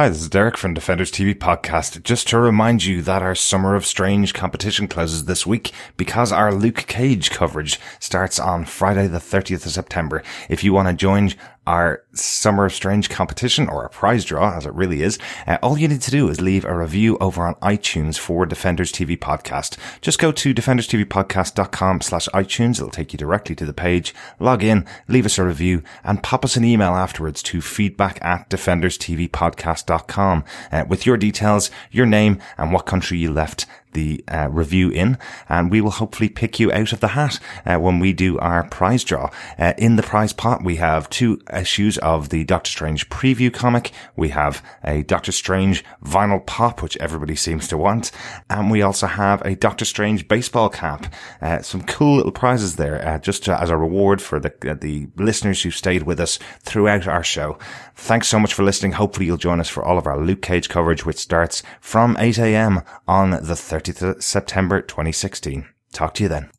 Hi, this is Derek from Defenders TV Podcast. Just to remind you that our Summer of Strange competition closes this week because our Luke Cage coverage starts on Friday the 30th of September. If you want to join our Summer of Strange competition or a prize draw, as it really is, uh, all you need to do is leave a review over on iTunes for Defenders TV Podcast. Just go to defenderstvpodcast.com slash iTunes. It'll take you directly to the page. Log in, leave us a review, and pop us an email afterwards to feedback at defenderstvpodcast.com uh, with your details, your name, and what country you left the uh, review in, and we will hopefully pick you out of the hat uh, when we do our prize draw. Uh, in the prize pot, we have two issues of the Doctor Strange preview comic. We have a Doctor Strange vinyl pop, which everybody seems to want, and we also have a Doctor Strange baseball cap. Uh, some cool little prizes there, uh, just to, as a reward for the uh, the listeners who stayed with us throughout our show. Thanks so much for listening. Hopefully, you'll join us for all of our Luke Cage coverage, which starts from 8 a.m. on the 30th of September 2016. Talk to you then.